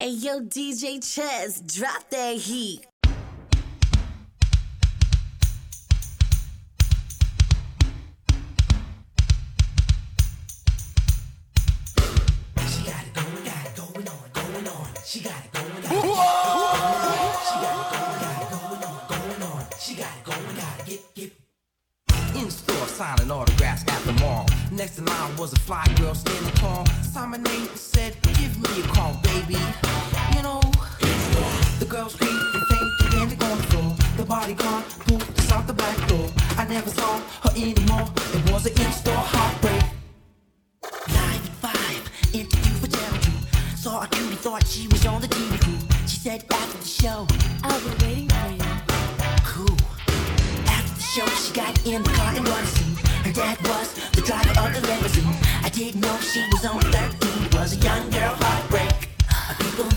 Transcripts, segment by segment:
Hey yo, DJ Chess, drop that heat. She got it going, on, going on. She got it going, on. She got it going, on, going on. She got it going, get, get. In store, signing autographs at the mall. Next in line was a fly girl standing tall. My name said, Give me a call, baby. You know, the girl screamed and fainted and they on the floor. The bodyguard pulled us out the back door. I never saw her anymore. It was an in-store heartbreak. Live at five, interview for Channel 2. Saw a cutie, thought she was on the TV crew. She said after the show, I'll be waiting for you. cool. After the show, she got in the car and wanted dad was the driver of the limousine. I didn't know she was only 13. Was a young girl heartbreak. People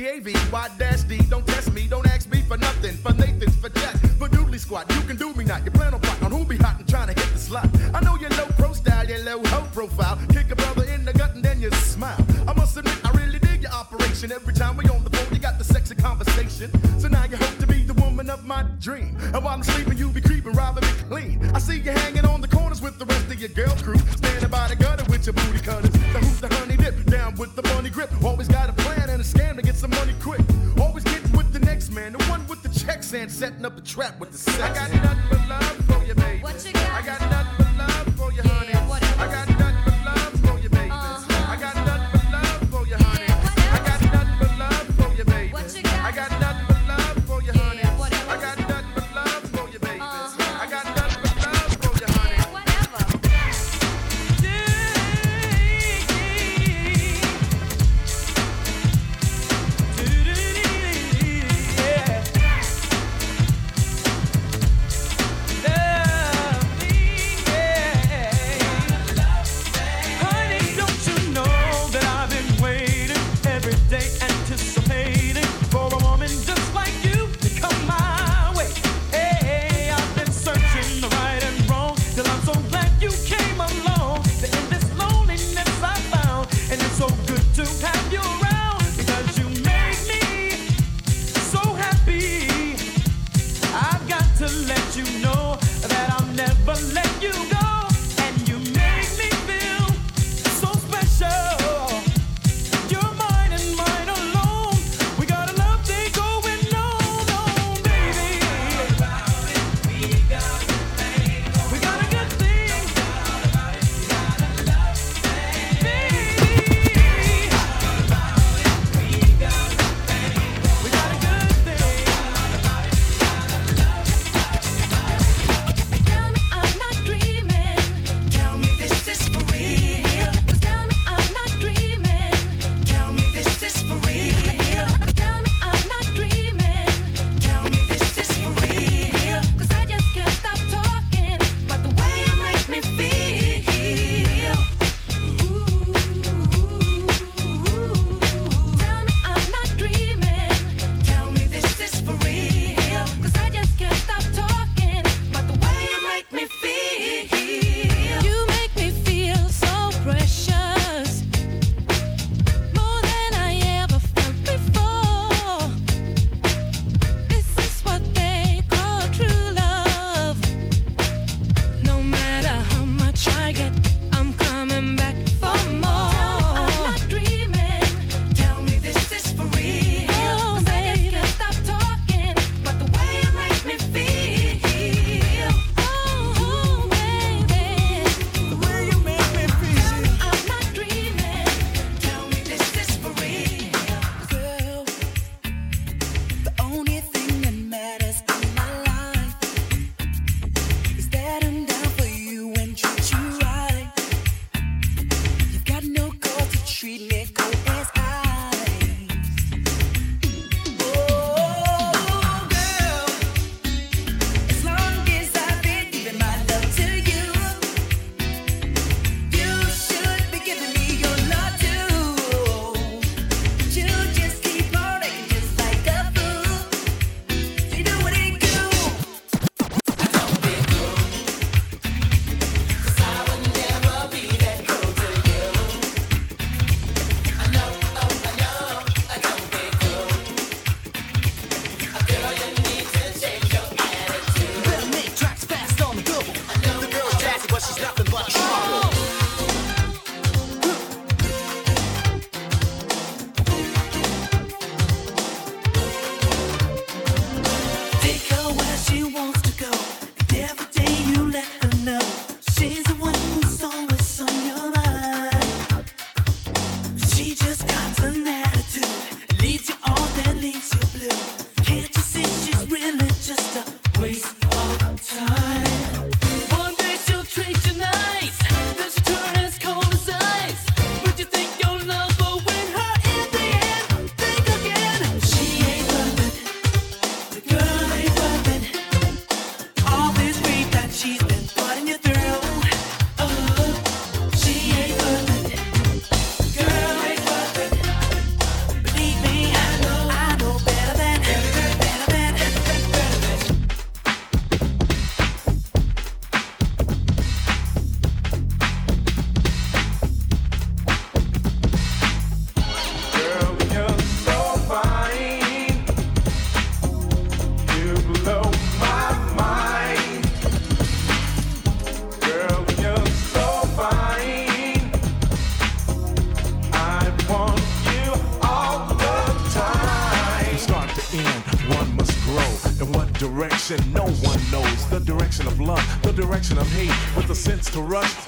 I'm your H-E-A-V. Y With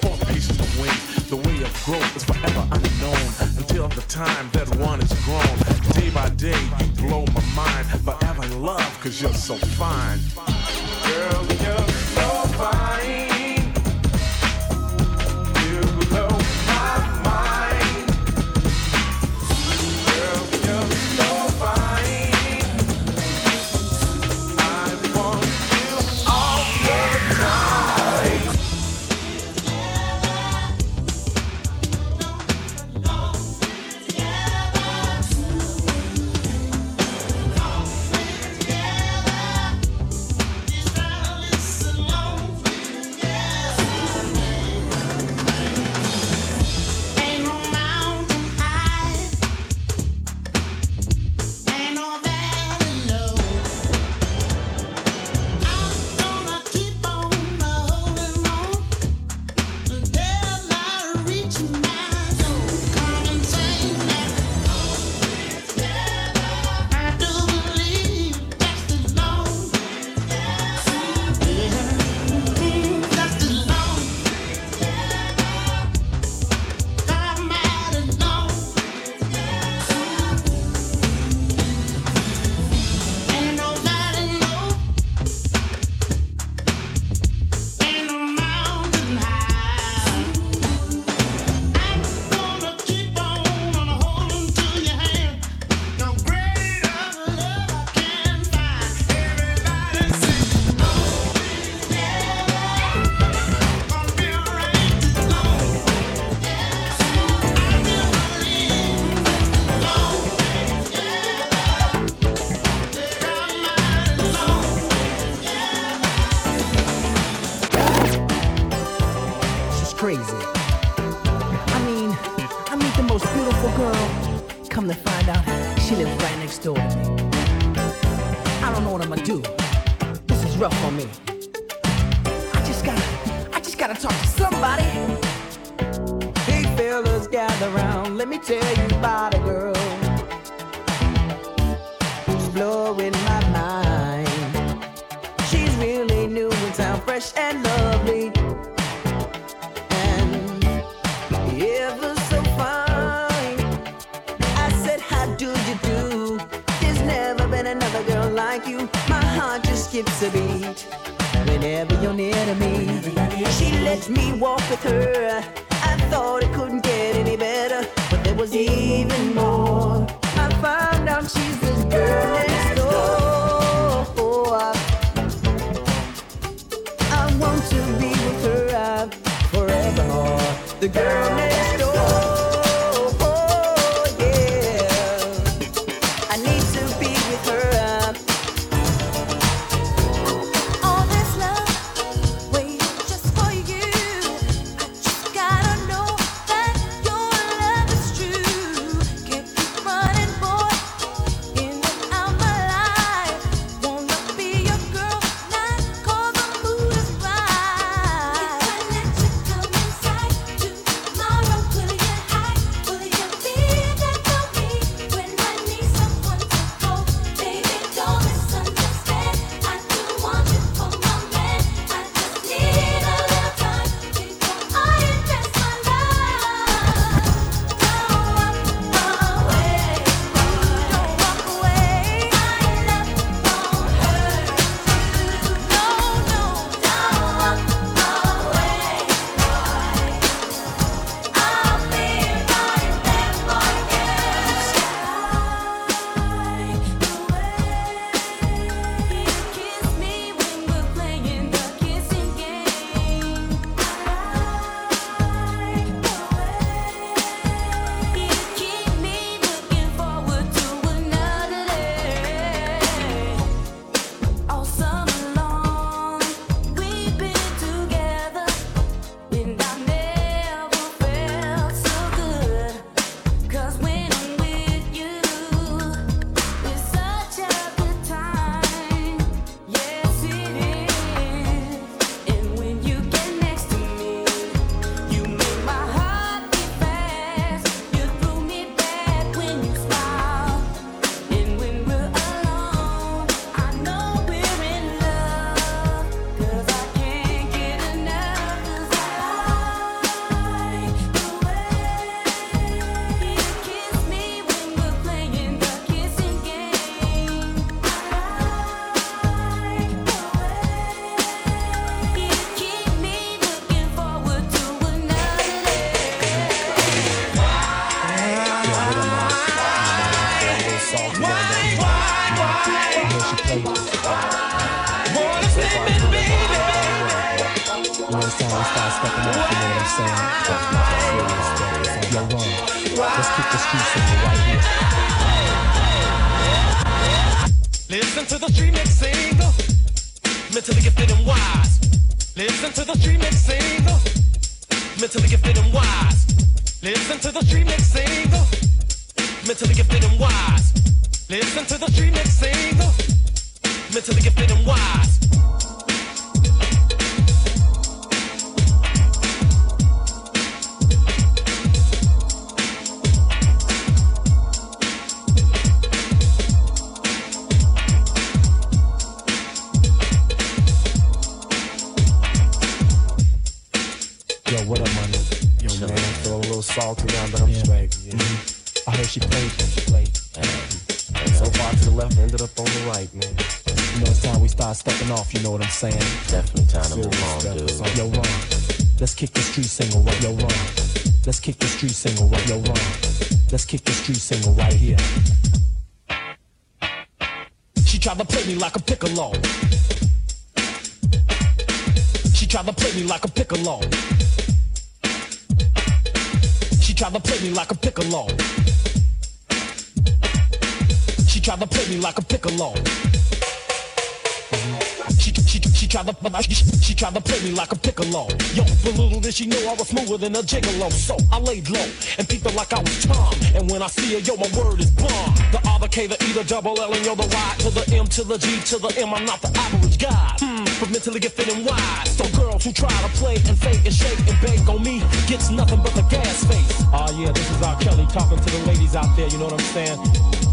She knew I was smoother than a gigolo. So I laid low and peeped her like I was Tom. And when I see her, yo, my word is bomb. The other K, the E, the double L, and yo, the Y. To the M, to the G, to the M, I'm not the average guy. Hmm, but mentally get fit and wise. So girls who try to play and fake and shake and bake on me gets nothing but the gas face. Ah, uh, yeah, this is R. Kelly talking to the ladies out there, you know what I'm saying?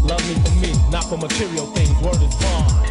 Love me for me, not for material things. Word is bond.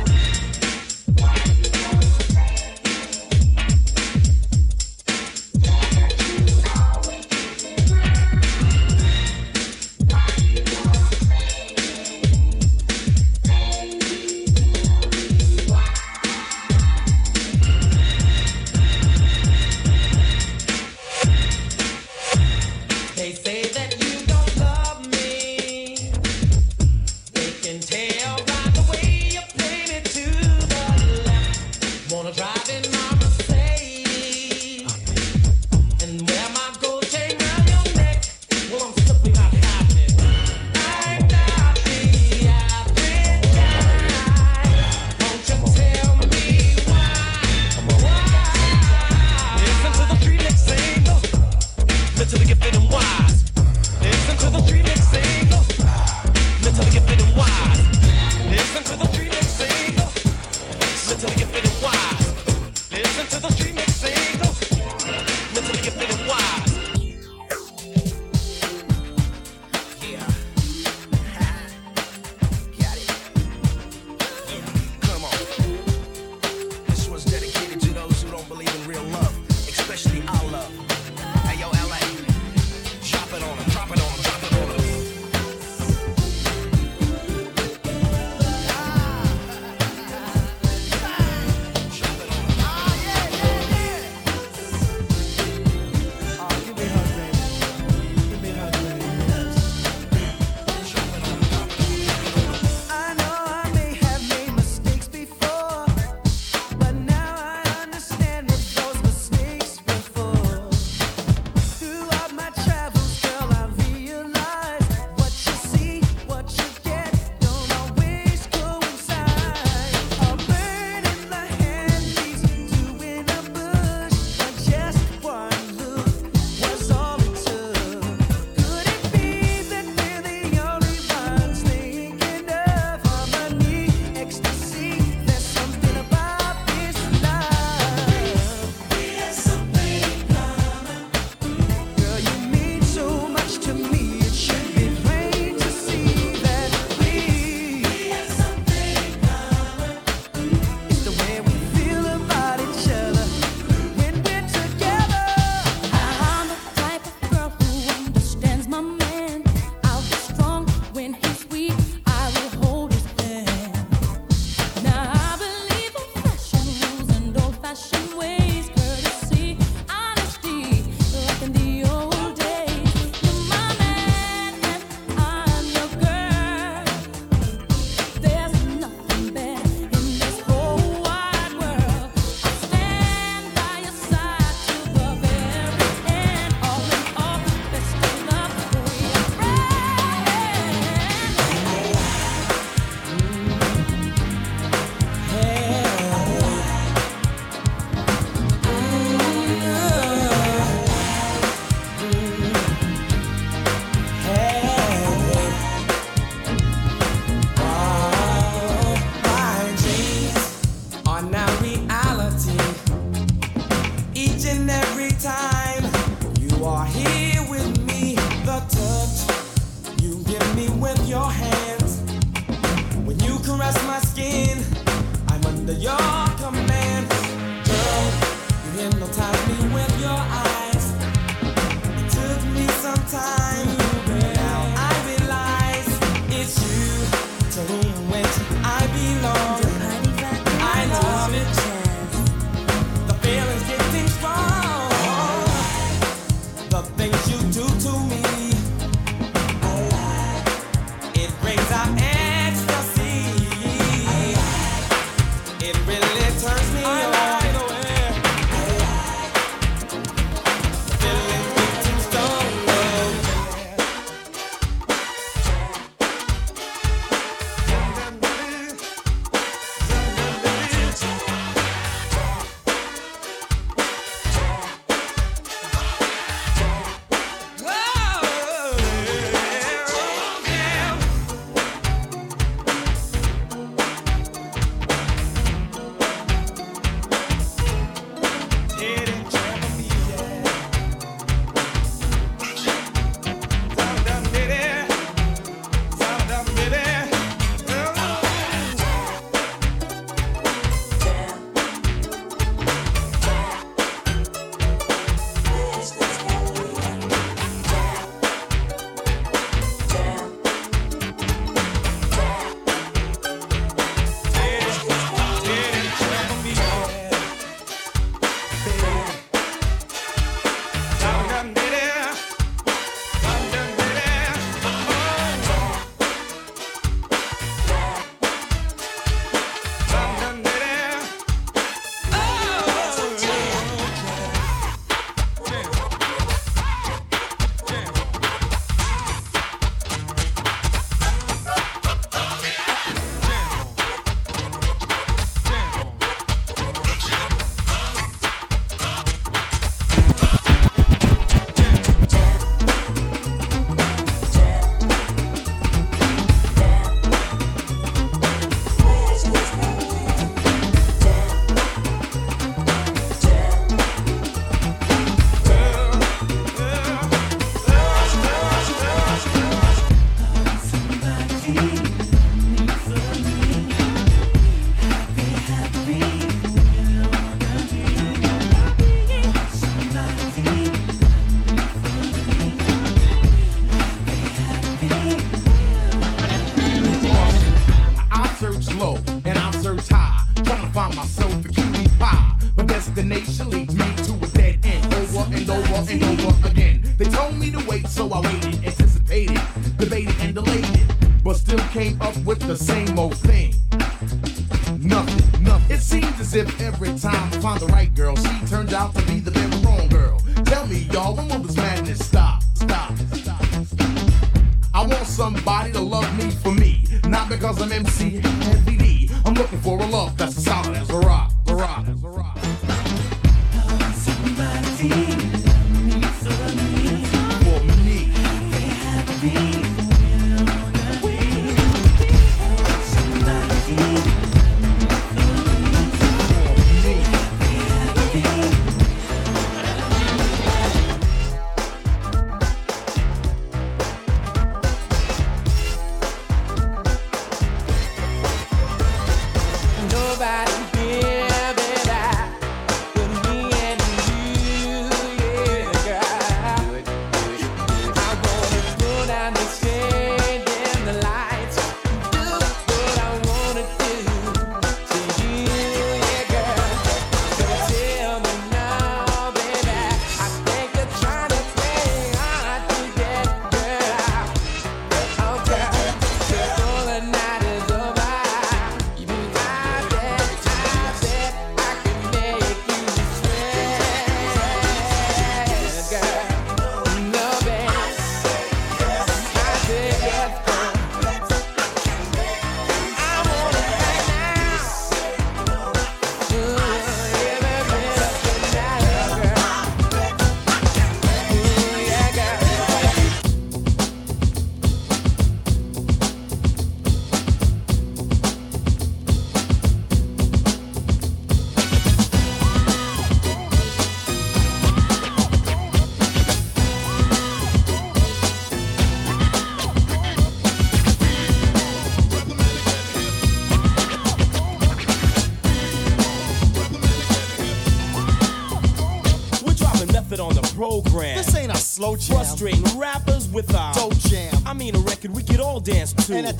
and a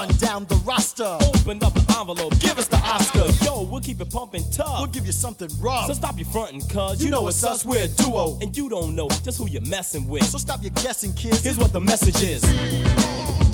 run down the roster. Open up the envelope, give us the Oscar. Yo, we'll keep it pumping tough. We'll give you something rough. So stop your frontin', cuz you, you know it's us, we're a duo. And you don't know just who you're messing with. So stop your guessing, kids. Here's what the message is.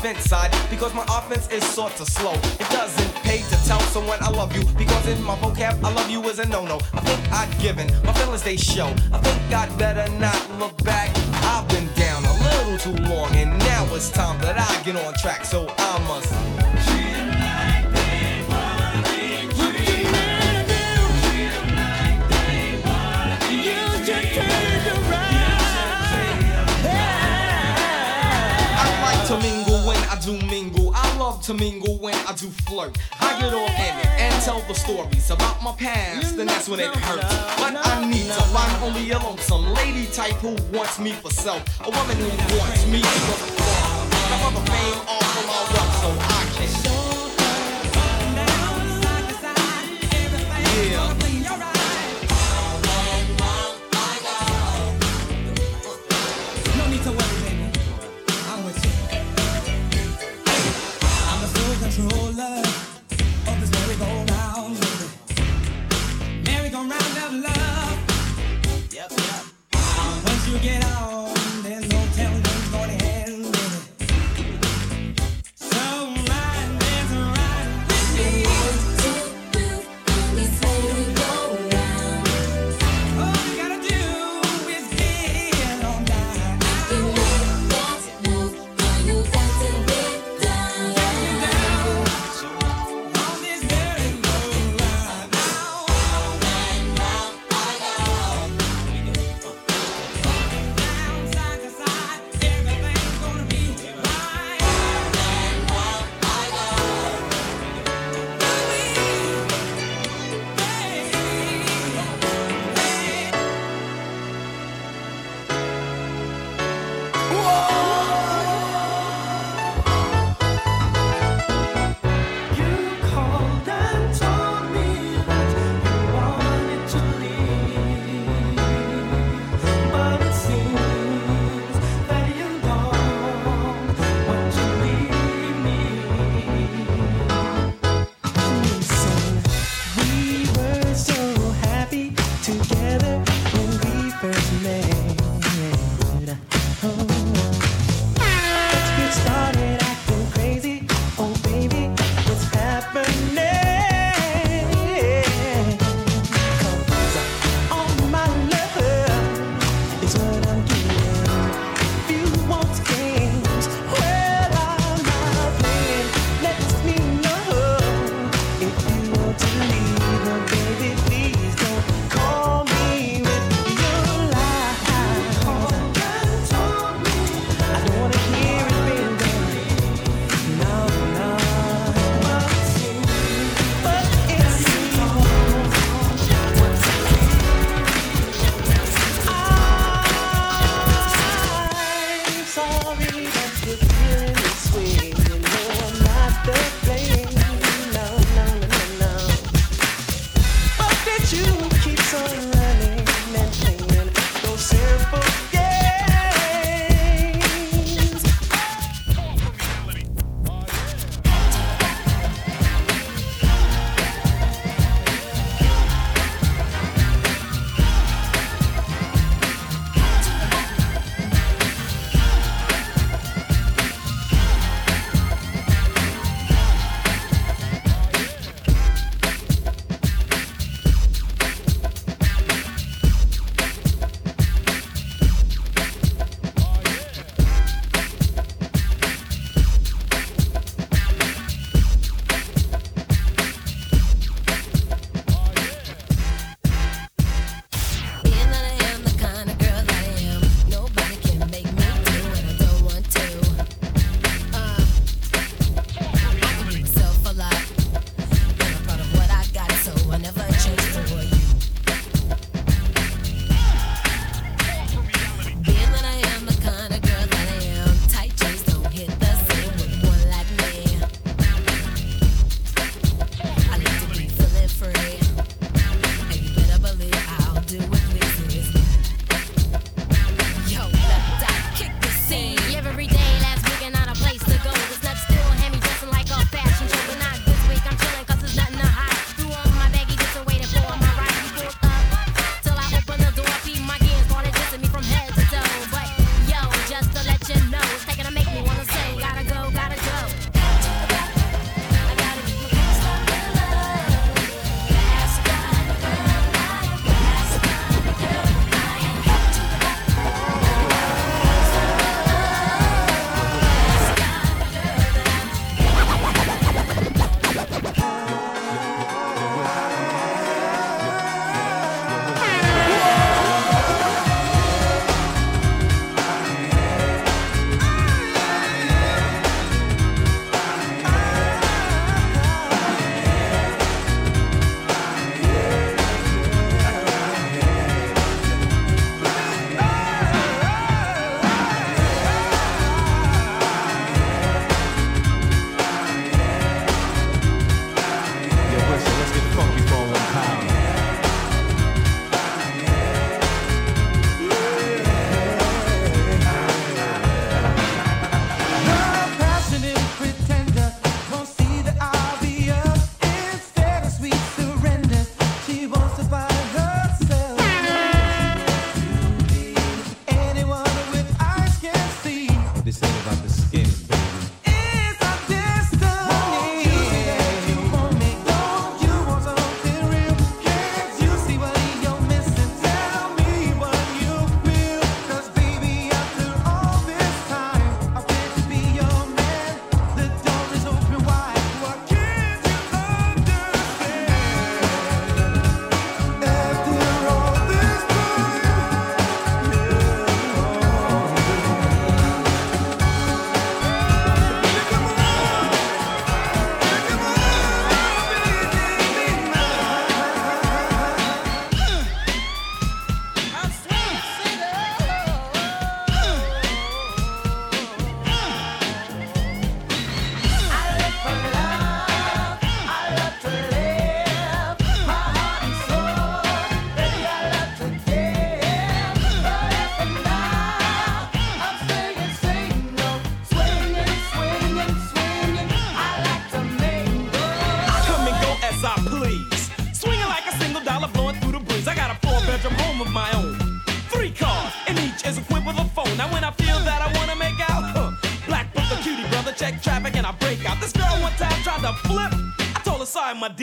defense side because my offense is sort of slow. It doesn't pay to tell someone I love you because in my vocab, I love you is a no no. I think I'd given my feelings they show. I think God all in it and tell the stories about my past, then that's when it hurts. But I need to find only a lonesome lady type who wants me for self, a woman who wants me for love. Fame,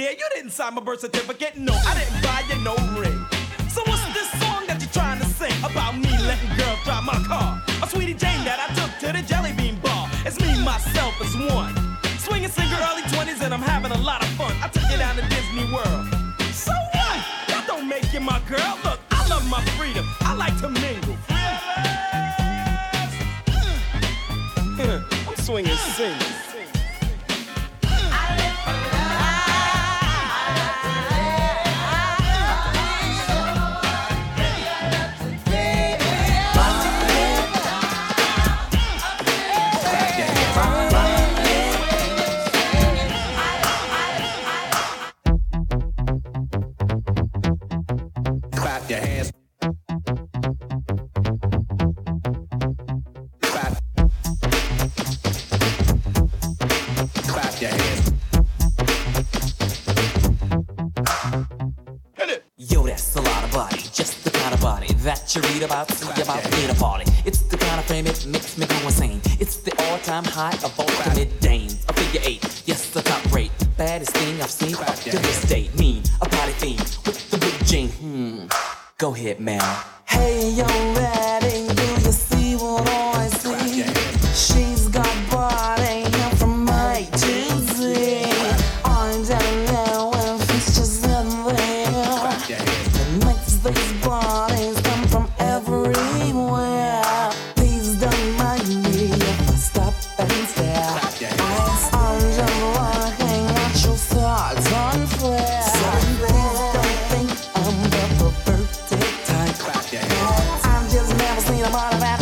you didn't sign my birth certificate. No, clean them out of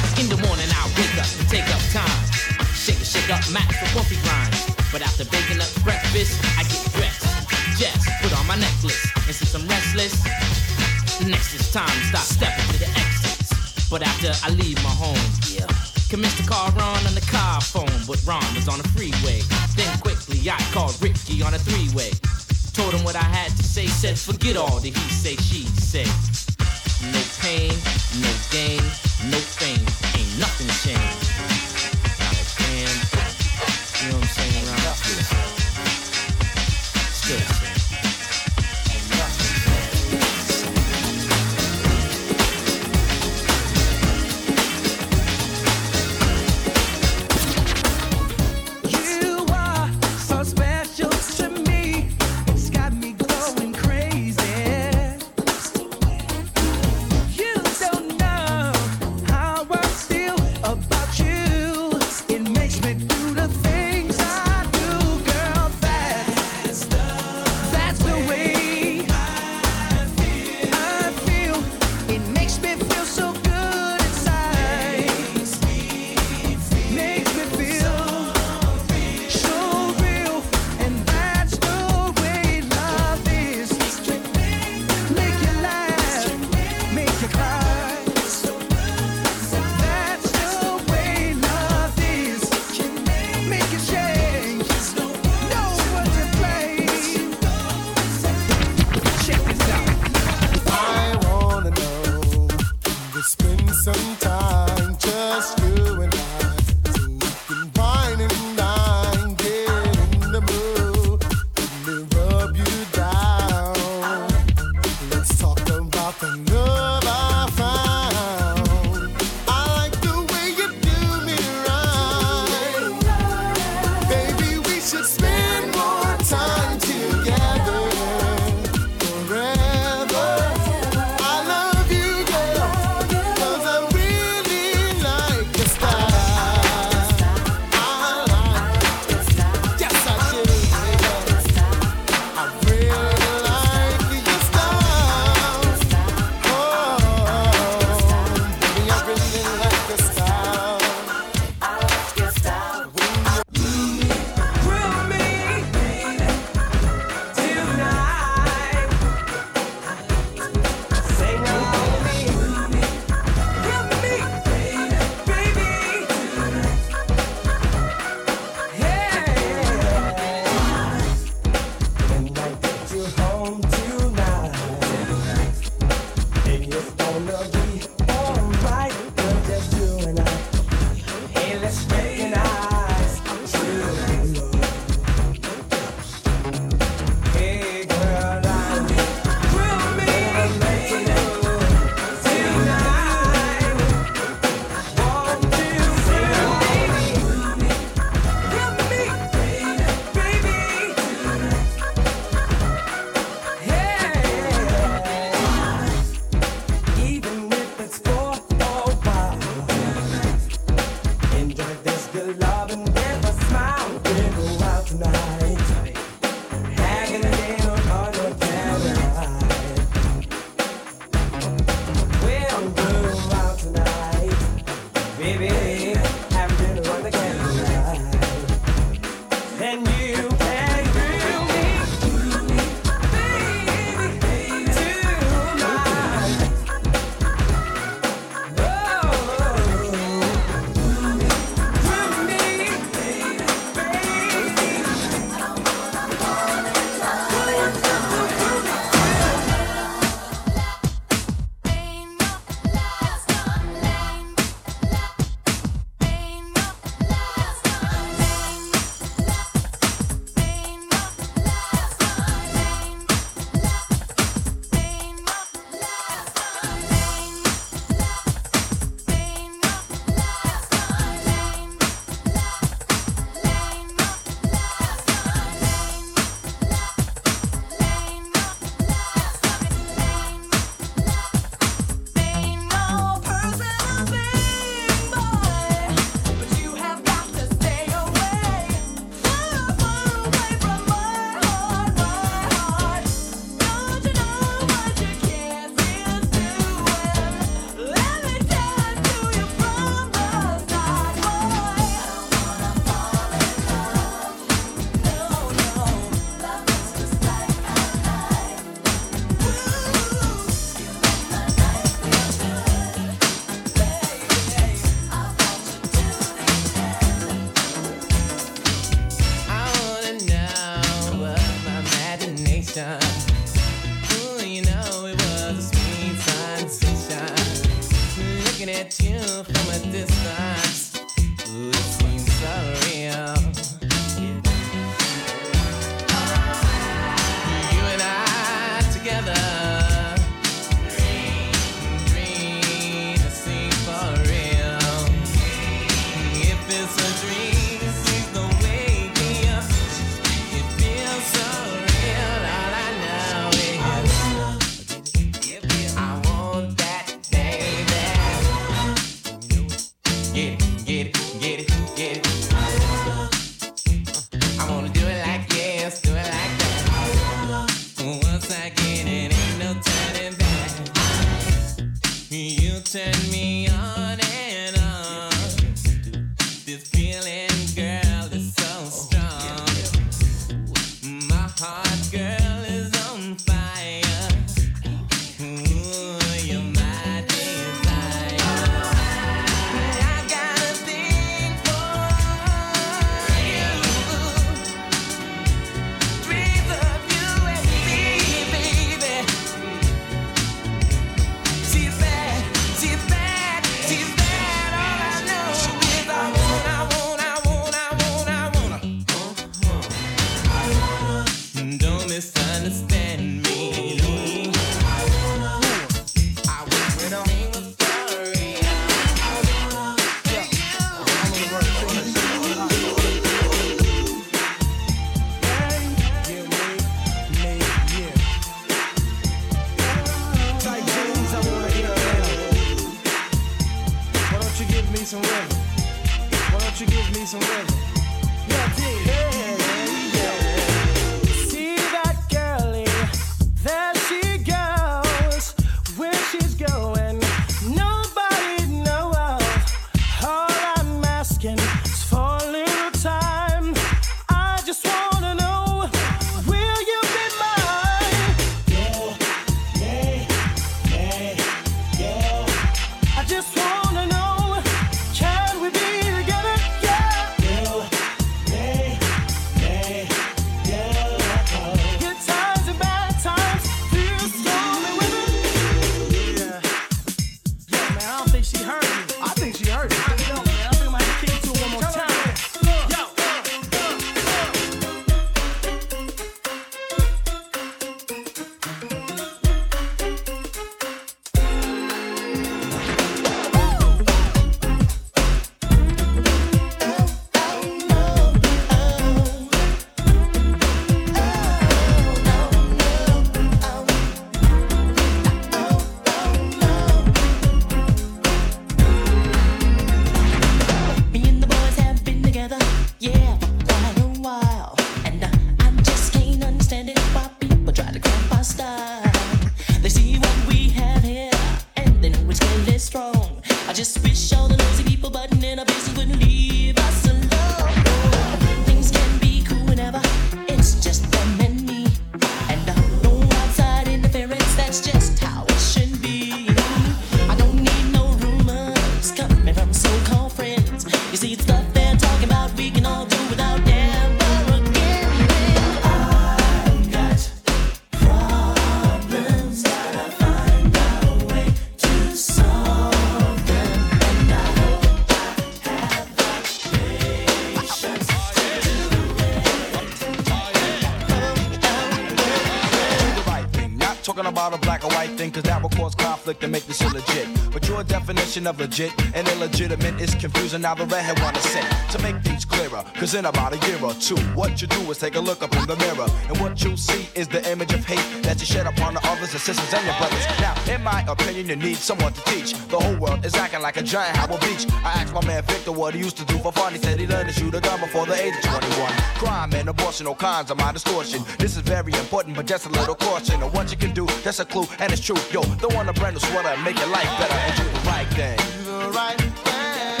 this illegit. But your definition of legit and illegitimate is confusing. Now the redhead wanna say to make things clearer. Cause in about a year or two, what you do is take a look up in the mirror. And what you see is the image of hate that you shed upon the others, the sisters, and your brothers. Now, in my opinion, you need someone to teach. The whole world is acting like a giant Howard Beach. I asked my man Victor what he used to do for fun. He said he learned to shoot a gun before the age of 21. Crime and abortion, all kinds of my distortion. This is very important, but just a little caution. And what you can do, that's a clue, and it's true. Yo, don't want a brand new sweater and make your life better and do the right thing. Do the right thing.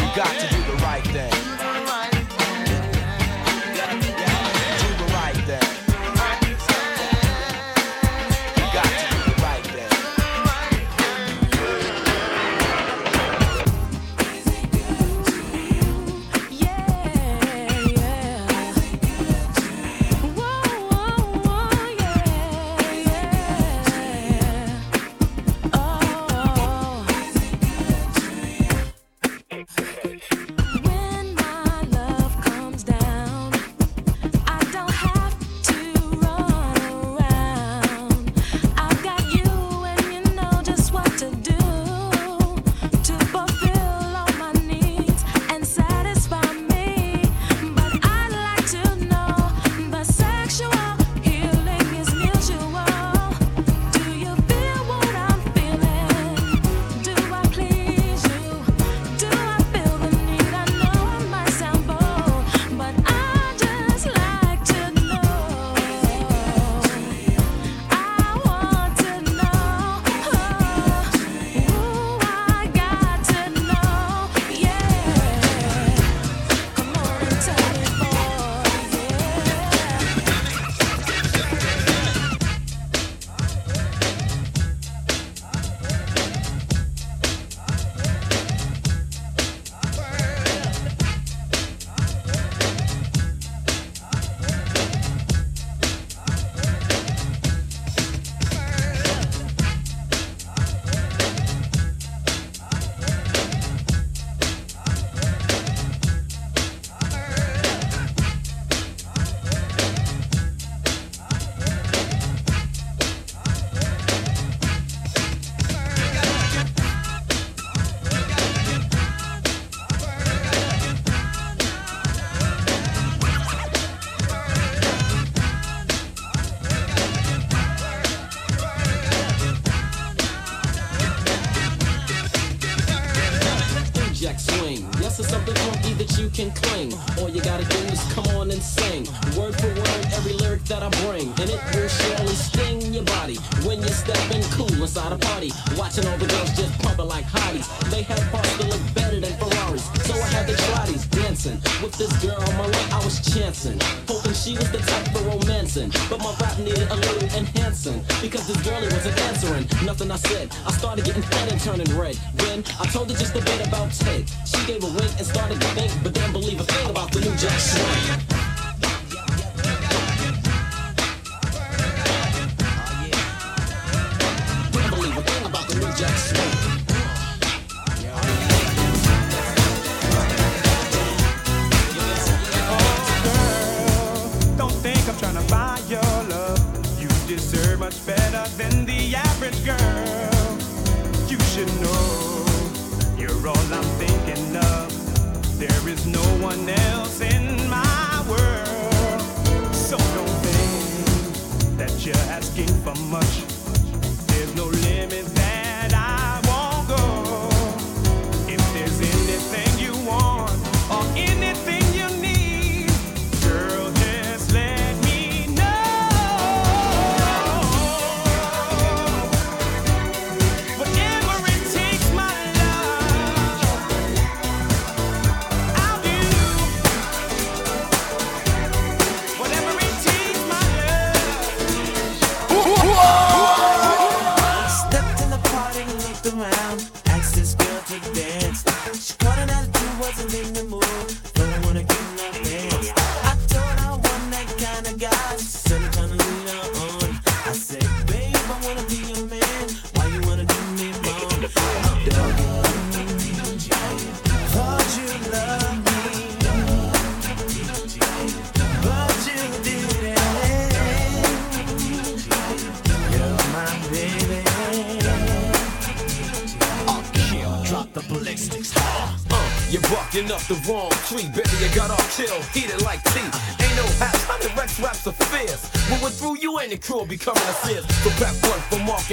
You got to do the right thing.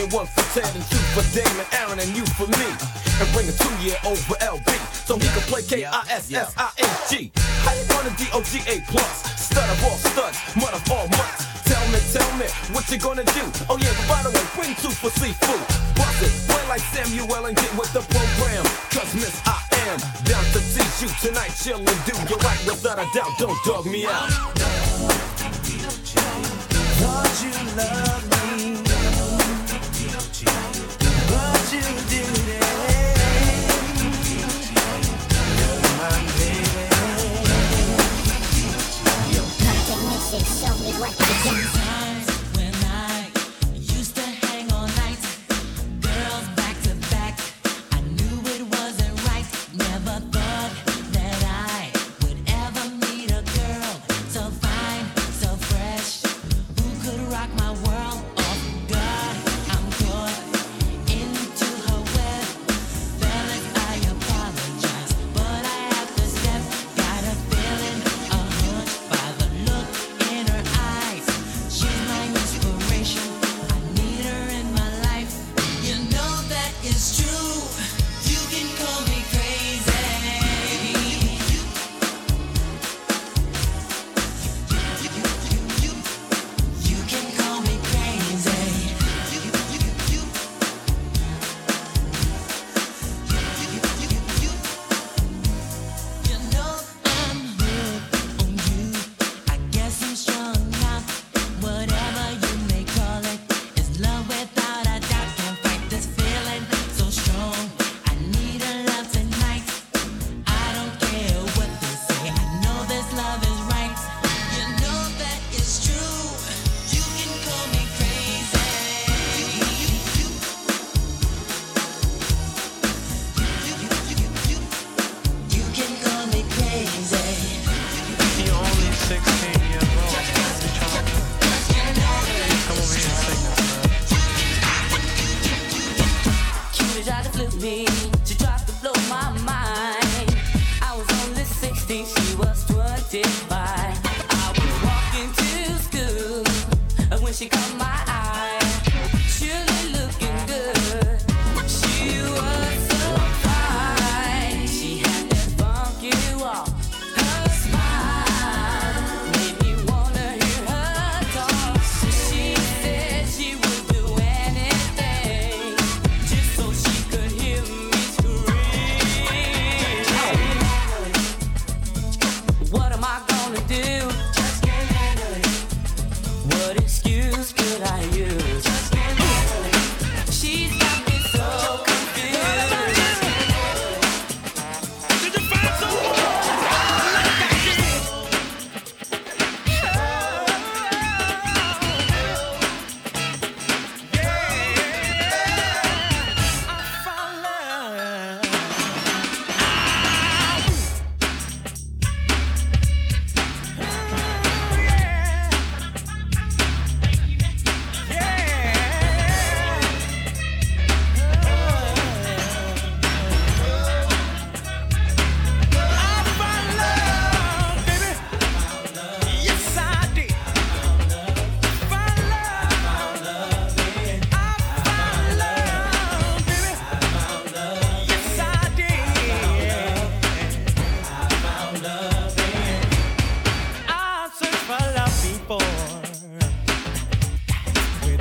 Damien, one for Ted and two for Damon, Aaron and you for me. And bring a two-year-old for LB, so he can play K-I-S-S-I-N-G. How you gonna D-O-G-A plus? Stud of all studs, mud of all mutts. Tell me, tell me, what you gonna do? Oh yeah, but by the way, bring two for seafood. Bust it, play like Samuel and get with the program. Cause Miss I am down to teach you tonight, chillin'. do you right without a doubt. Don't dog me out. Cause you love me. like this.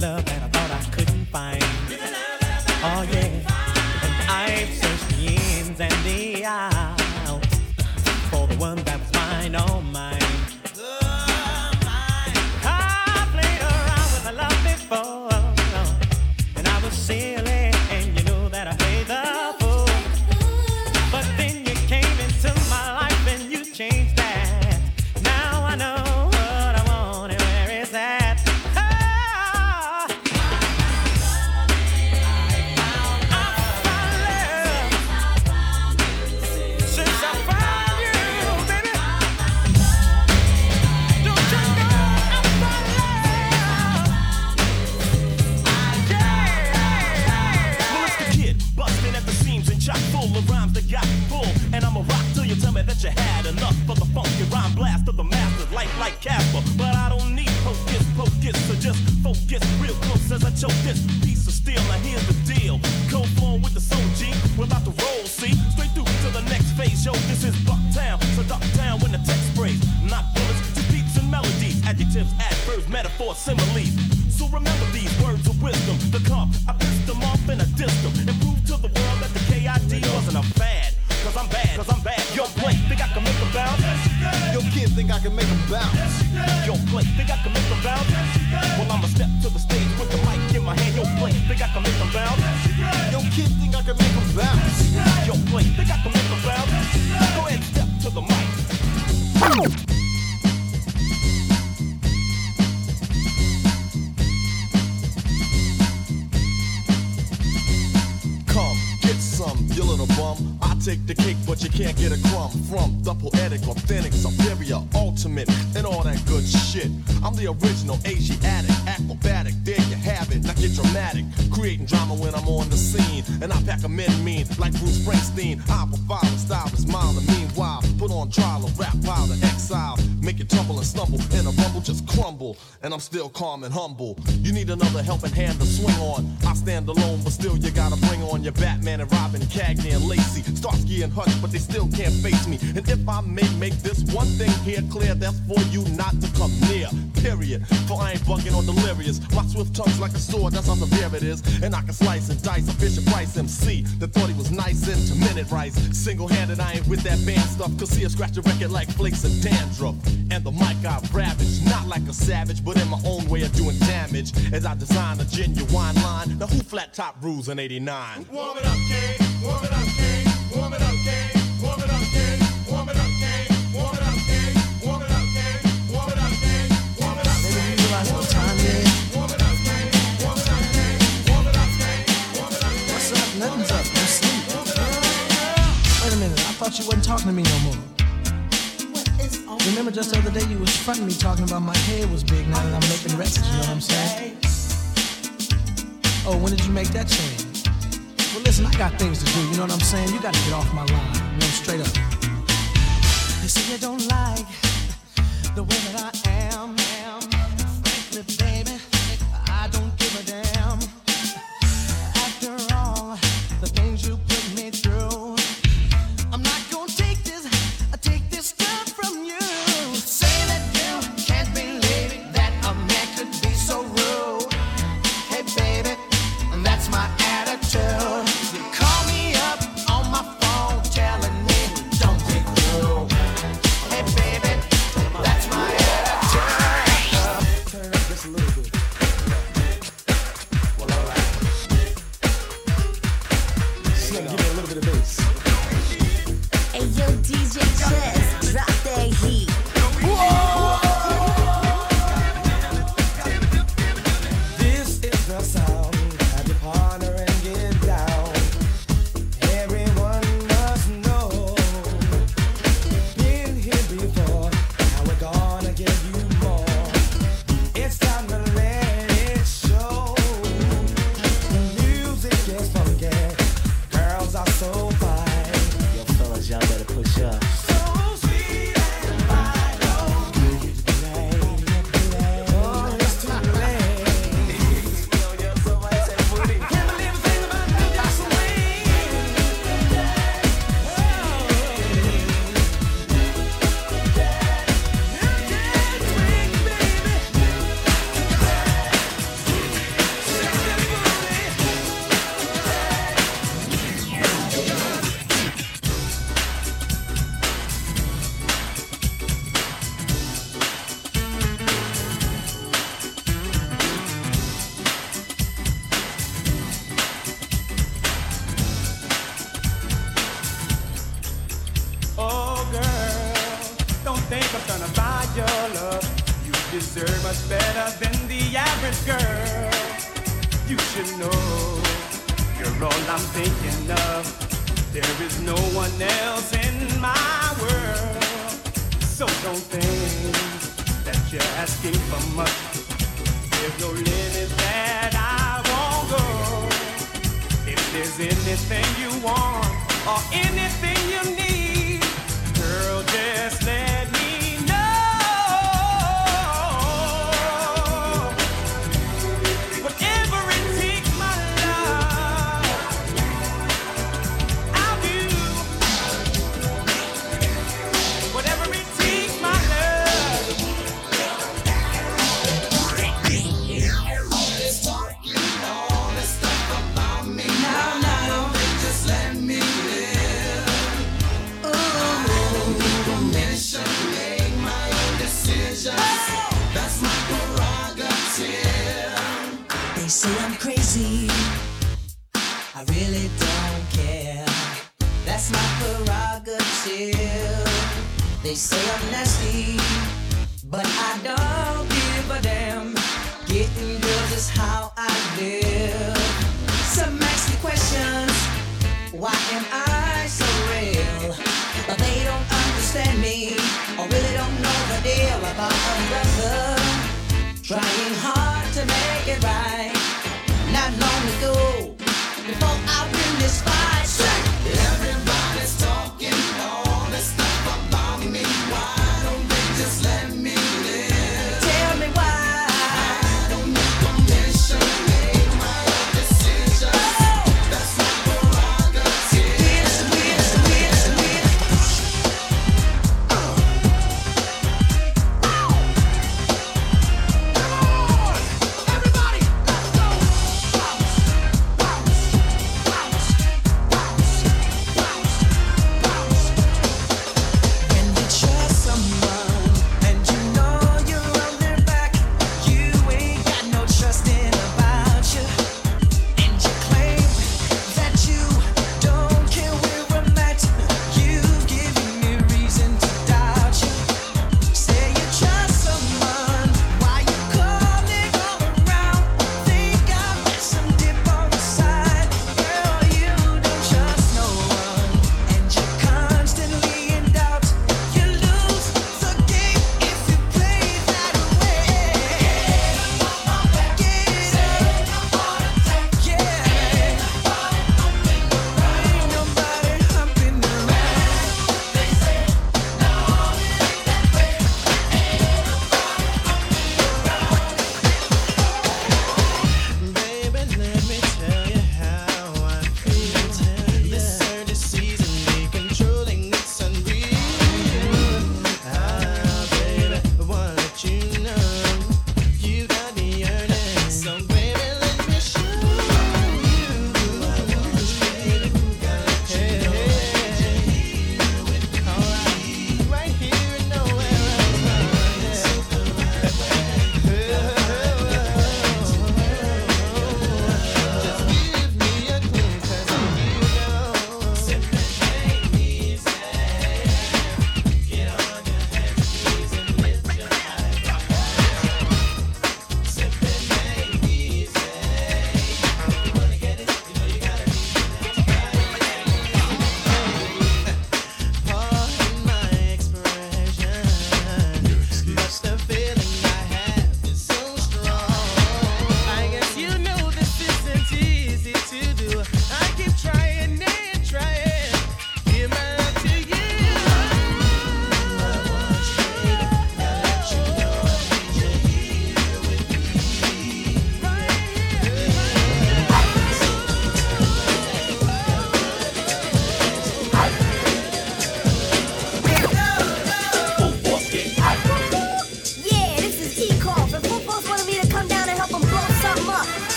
love and calm and humble. You need another helping hand to swing on. I stand alone, but still you gotta bring on your Batman and Robin, Cagney and Lacey, Starsky and Hutch, but they still can't face me. And if I may make this one thing here clear, that's for you not to come near. Period. For I ain't bugging or delirious. My swift tongue's like a sword, that's how severe it is. And I can slice and dice a Fisher Price MC that thought he was nice into minute rice. Single handed, I ain't with that band stuff. Cause see, I scratch a record like flakes of dandruff. And the savage, but in my own way of doing damage. As I design a genuine line. Now who flat top rules in 89? Warm it up, Kane. Warm it up, Kane. Warm it up, Kane. Warm it up, Kane. Warm it up, Kane. Warm it up, Kane. Warm it up, Kane. Warm it up, Kane. Warm it up, Kane. Baby, you realize what time it is? Warm it up, Kane. Warm it up, Kane. Warm it up, Kane. Warm it up, Kane. What's up? Nothing's up. You sleep. Wait a minute. I thought you wasn't talking to me no more. Remember just the other day you was fronting me talking about my head was big now that I'm making records, you know what I'm saying? Oh, when did you make that change? Well, listen, I got things to do, you know what I'm saying? You gotta get off my line, you know, straight up. You say you don't like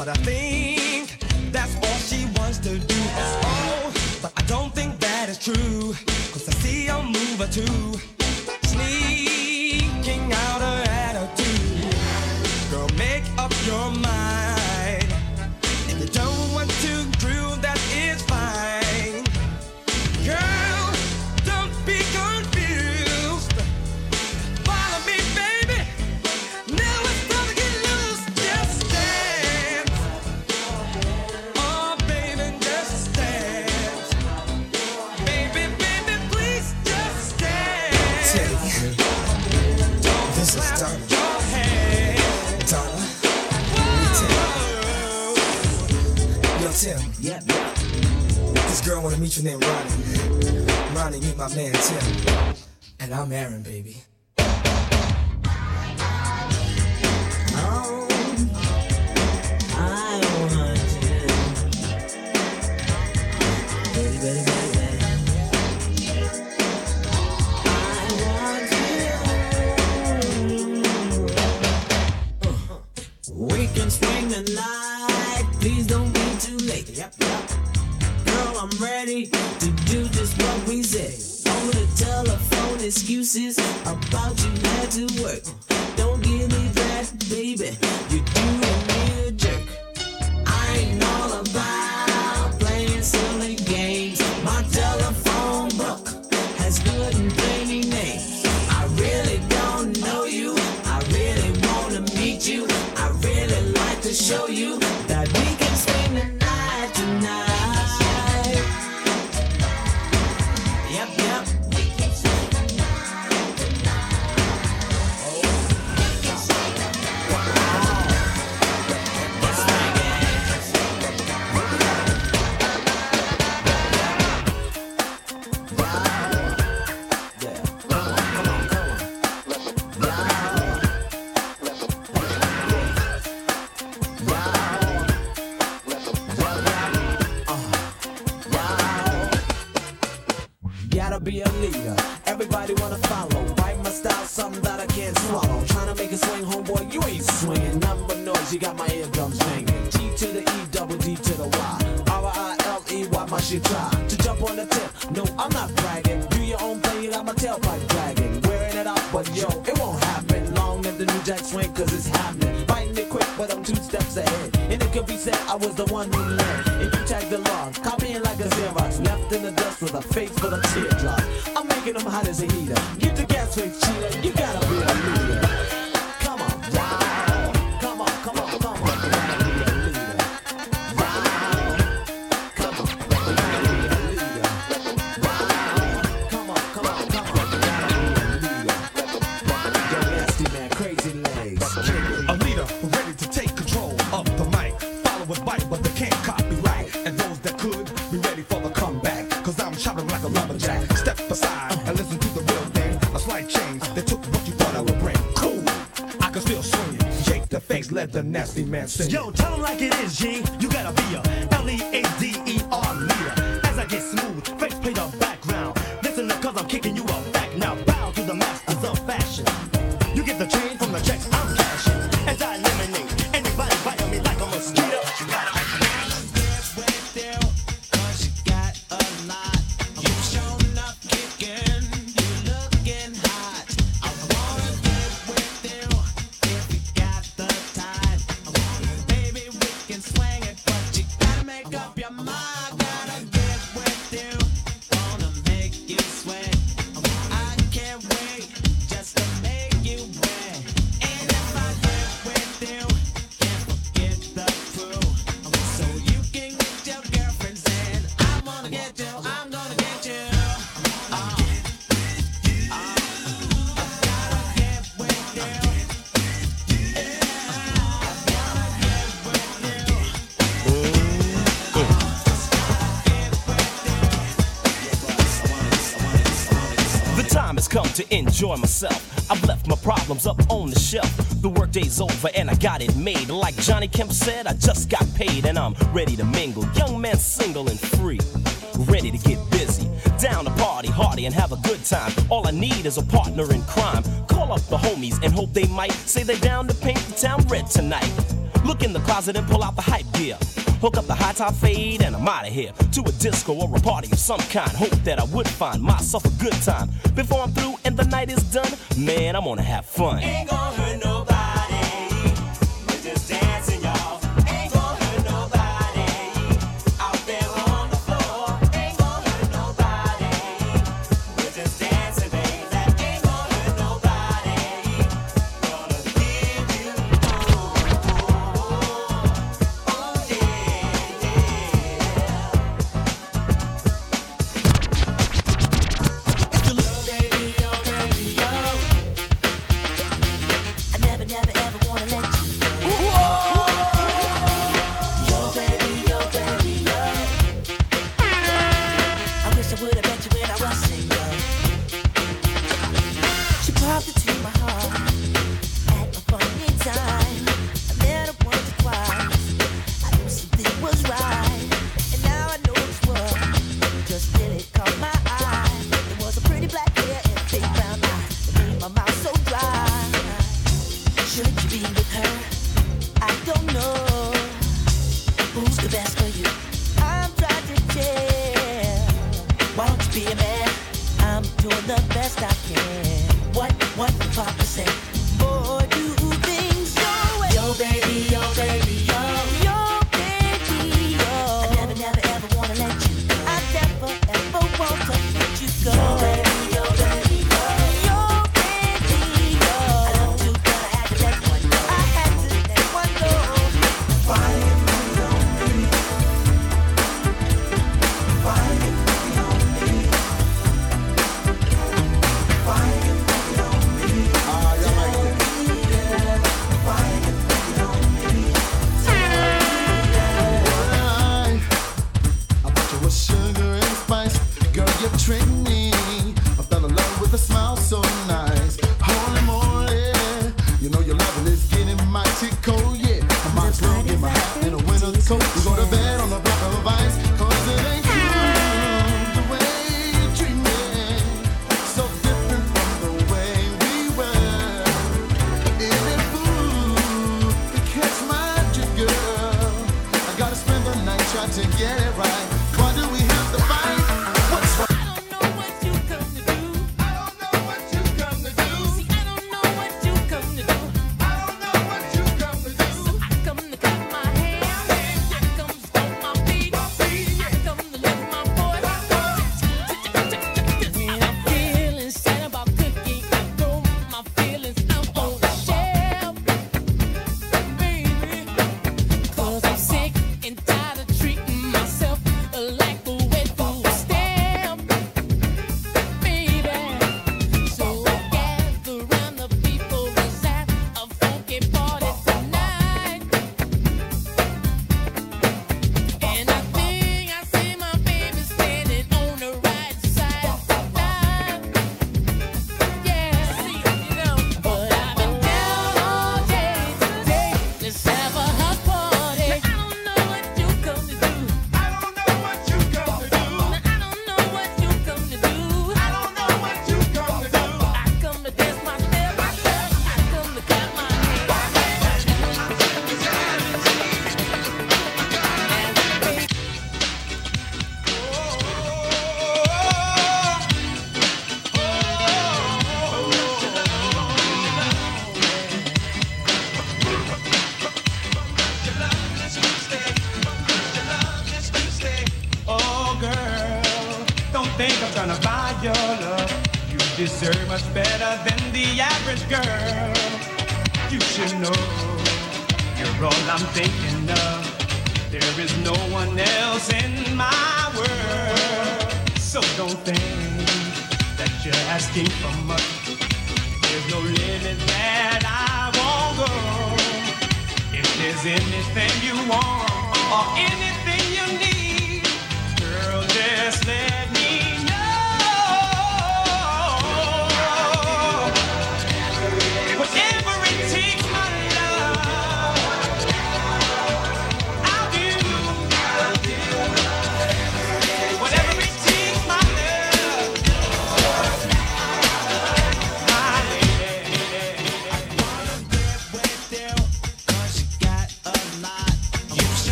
but I think that's all she wants to do. Oh, but I don't think that is true, cause I see a move or two sneaking out her attitude. Girl, make up your mind. Wanna meet you named Ronnie. Ronnie, meet my man Tim. And I'm Aaron, baby. I want you. Baby, baby, baby. I want you. We can swing the night. Please don't be too late. Yep, yep. I'm ready to do just what we say. Over the telephone, excuses about you had to work. Don't give me that, baby. You do me a jerk. I ain't all about playing silly games. My telephone book has good and plenty names. I really don't know you. I really wanna meet you. I really like to show you enjoy myself. I've left my problems up on the shelf. The workday's over and I got it made. Like Johnny Kemp said, I just got paid and I'm ready to mingle. Young man, single and free. Ready to get busy. Down to party, hardy, and have a good time. All I need is a partner in crime. Call up the homies and hope they might say they're down to paint the town red tonight. Look in the closet and pull out the hype gear. Hook up the high top fade and I'm out of here. To a disco or a party of some kind. Hope that I would find myself a good time. Before I'm through man, I'm gonna have fun. Ain't gonna hurt nobody.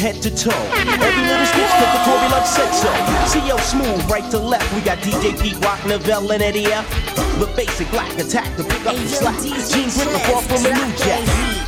head to toe. Every little stitch that the Corey Love said so. CL Smooth, right to left. We got DJ Pete Rock, Novell, and Eddie F. The basic black attack to pick up the slack. Gene the ball from a new jack.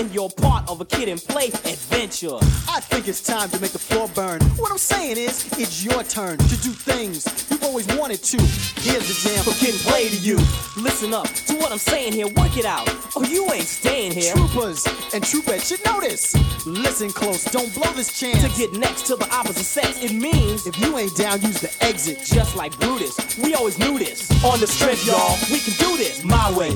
When you're part of a Kid 'n Play adventure. I think it's time to make the floor burn. What I'm saying is, it's your turn to do things you've always wanted to. Here's the jam for Kid 'n Play to you. Listen up to what I'm saying here, work it out. Oh, you ain't staying here. Troopers and troopettes should know this. Listen close, don't blow this chance. To get next to the opposite sex, it means if you ain't down, use the exit. Just like Brutus, we always knew this. On the strip, y'all, we can do this my way.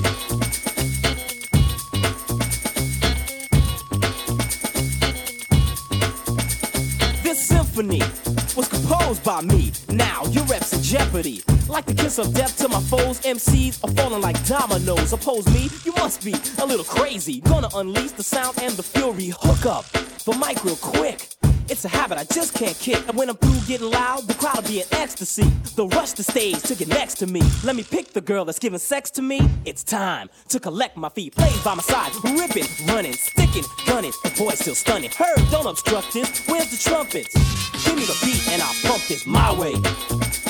By me. Now your reps in jeopardy. Like the kiss of death to my foes, MCs are falling like dominoes. Oppose me, you must be a little crazy. Gonna unleash the sound and the fury. Hook up the mic real quick. It's a habit I just can't kick. And when I'm through getting loud, the crowd'll be in ecstasy. They'll rush the stage to get next to me. Let me pick the girl that's giving sex to me. It's time to collect my feet. Plays by my side, ripping, running, sticking, gunning. The boy's still stunning. Heard, don't obstruct this. Where's the trumpets? Give me the beat and I'll pump this my way.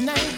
Night